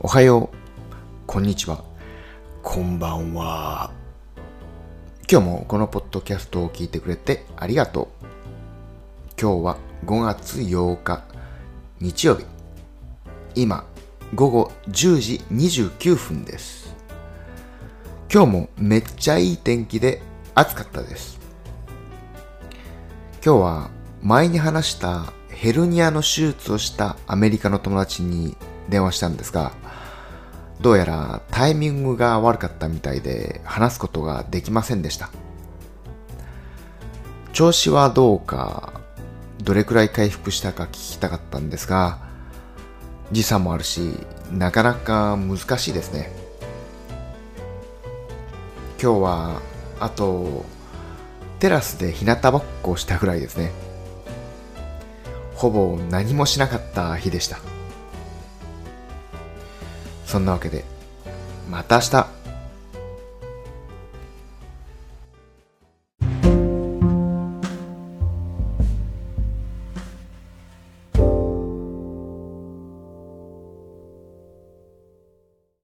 おはよう、こんにちは、こんばんは。今日もこのポッドキャストを聞いてくれてありがとう。今日は5月8日、日曜日。今、午後10時29分です。今日もめっちゃいい天気で暑かったです。今日は前に話したヘルニアの手術をしたアメリカの友達に電話したんですが、どうやらタイミングが悪かったみたいで話すことができませんでした。調子はどうか、どれくらい回復したか聞きたかったんですが、時差もあるし、なかなか難しいですね。今日は、あと、テラスで日向ぼっこしたぐらいですね。ほぼ何もしなかった日でした。そんなわけで、また明日